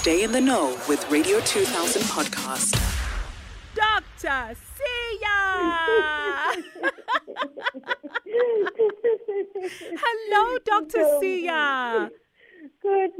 Stay in the know with Radio 2000 podcast. Dr. Siya! Hello, Dr. Siya.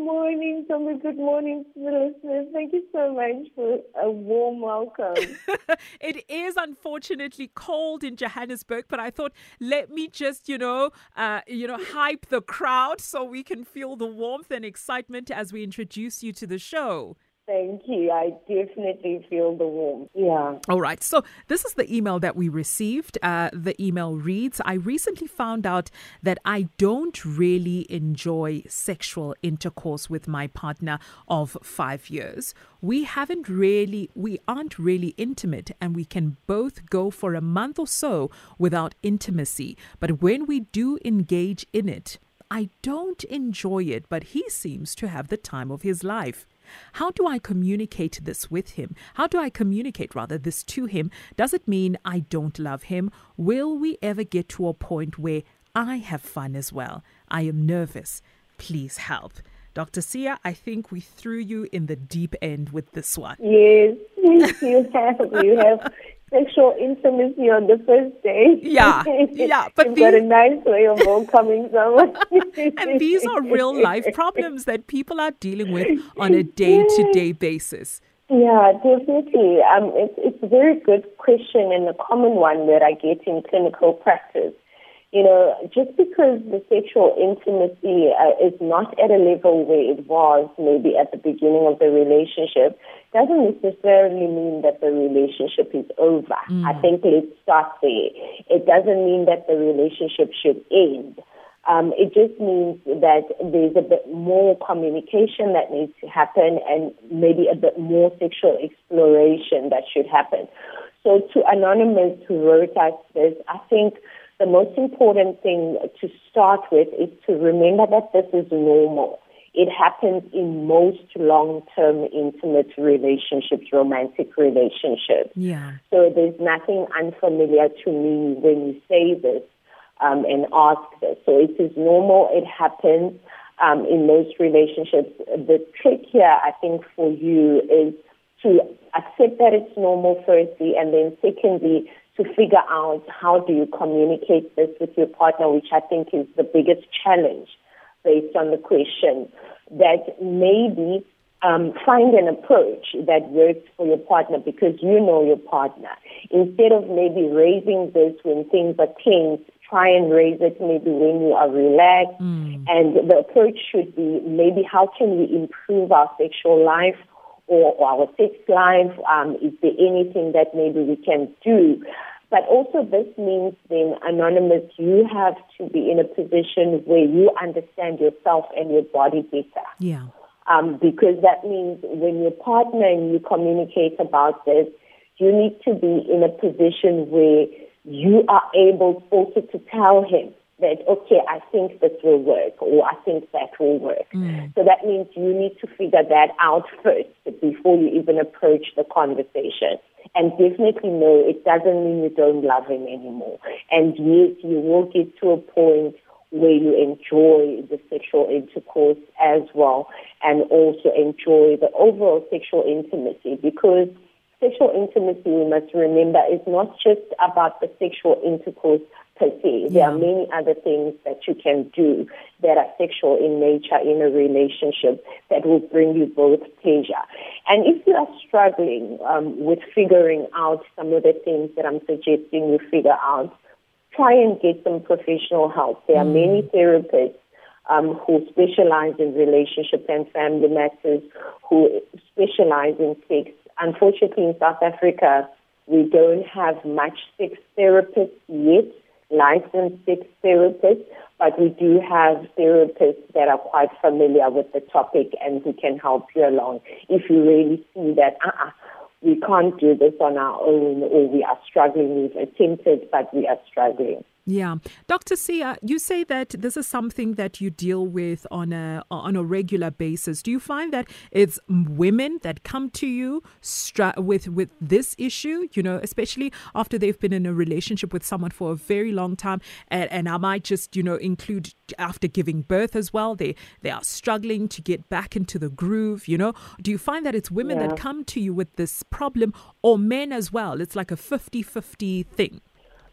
Good morning, Tommy. Good morning to the listeners. Thank you so much for a warm welcome. it is unfortunately cold in Johannesburg, but I thought let me just, you know, uh, you know, hype the crowd so we can feel the warmth and excitement as we introduce you to the show. Thank you. I definitely feel the warmth. Yeah. All right. So, this is the email that we received. Uh, the email reads I recently found out that I don't really enjoy sexual intercourse with my partner of five years. We haven't really, we aren't really intimate, and we can both go for a month or so without intimacy. But when we do engage in it, I don't enjoy it, but he seems to have the time of his life. How do I communicate this with him? How do I communicate, rather, this to him? Does it mean I don't love him? Will we ever get to a point where I have fun as well? I am nervous. Please help. Dr. Siya, I think we threw you in the deep end with this one. Yes, you have. You have sexual intimacy on the first day. Yeah, yeah. But You've these... got a nice way of welcoming someone. and these are real life problems that people are dealing with on a day to day basis. Yeah, definitely. Um, it's, it's a very good question and a common one that I get in clinical practice you know, just because the sexual intimacy uh, is not at a level where it was maybe at the beginning of the relationship, doesn't necessarily mean that the relationship is over. Mm. I think let's start there. It doesn't mean that the relationship should end. Um, it just means that there's a bit more communication that needs to happen and maybe a bit more sexual exploration that should happen. So to Anonymous who wrote us this, I think the most important thing to start with is to remember that this is normal. It happens in most long-term intimate relationships, romantic relationships. Yeah. So there's nothing unfamiliar to me when you say this um, and ask this. So it is normal. It happens um, in most relationships. The trick here, I think, for you is to accept that it's normal firstly, and then secondly, to figure out how do you communicate this with your partner, which I think is the biggest challenge based on the question. That maybe um, find an approach that works for your partner because you know your partner. Instead of maybe raising this when things are tense, try and raise it maybe when you are relaxed. Mm. And the approach should be maybe how can we improve our sexual life or, our sex life? Um, is there anything that maybe we can do? But also this means then, Anonymous, you have to be in a position where you understand yourself and your body better. Yeah. Um, because that means when your partner and you communicate about this, you need to be in a position where you are able also to tell him that, okay, I think this will work or I think that will work. Mm. So that means you need to figure that out first before you even approach the conversation. And definitely no, it doesn't mean you don't love him anymore. And yes, you will get to a point where you enjoy the sexual intercourse as well and also enjoy the overall sexual intimacy because sexual intimacy, we must remember, is not just about the sexual intercourse per se. There are many other things that you can do that are sexual in nature in a relationship that will bring you both pleasure. And if you are struggling um, with figuring out some of the things that I'm suggesting you figure out, try and get some professional help. There are mm. many therapists um, who specialize in relationship and family matters, who specialize in sex. Unfortunately, in South Africa, we don't have much sex therapists yet licensed sex therapists, but we do have therapists that are quite familiar with the topic and who can help you along if you really see that, uh-uh, we can't do this on our own or we are struggling. We've attempted, but we are struggling. Yeah, Dr. Siya, you say that this is something that you deal with on a on a regular basis. Do you find that it's women that come to you with with this issue? You know, especially after they've been in a relationship with someone for a very long time, and, and I might just you know include after giving birth as well. They they are struggling to get back into the groove. You know, do you find that it's women yeah. that come to you with this problem, or men as well? It's like a 50-50 thing.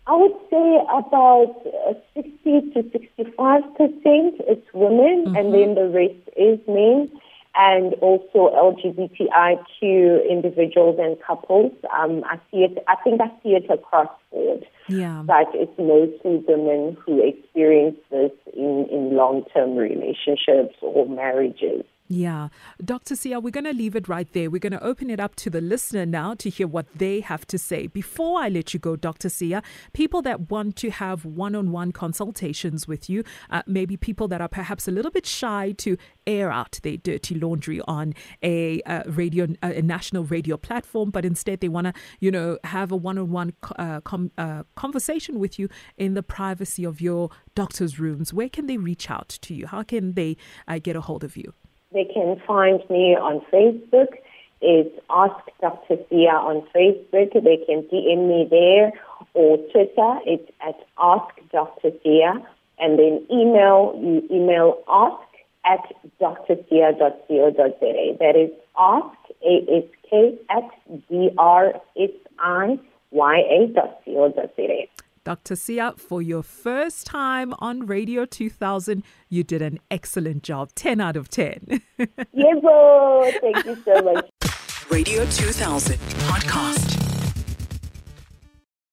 I would say about uh, 60 to 65 percent is women, mm-hmm. and then the rest is men, and also LGBTIQ individuals and couples. Um, I see it. I think I see it across board. Yeah. But it's mostly women who experience this in, in long term relationships or marriages. Yeah. Dr. Siya, we're going to leave it right there. We're going to open it up to the listener now to hear what they have to say. Before I let you go, Dr. Siya, people that want to have one on one consultations with you, uh, maybe people that are perhaps a little bit shy to air out their dirty laundry on a, a radio, a national radio platform, but instead they want to, you know, have a one on one conversation with you in the privacy of your doctor's rooms, where can they reach out to you? How can they uh, get a hold of you? They can find me on Facebook. It's Ask Dr. Siya on Facebook. They can DM me there or Twitter. It's at Ask Dr. Siya. And then email, you email ask at drsiya.co.za. That is ask, A-S-K, at D-R-S-I-Y-A dot co.za. Dr. Siya, for your first time on Radio 2000, you did an excellent job. 10 out of 10. yes, oh, thank you so much. Radio 2000 podcast.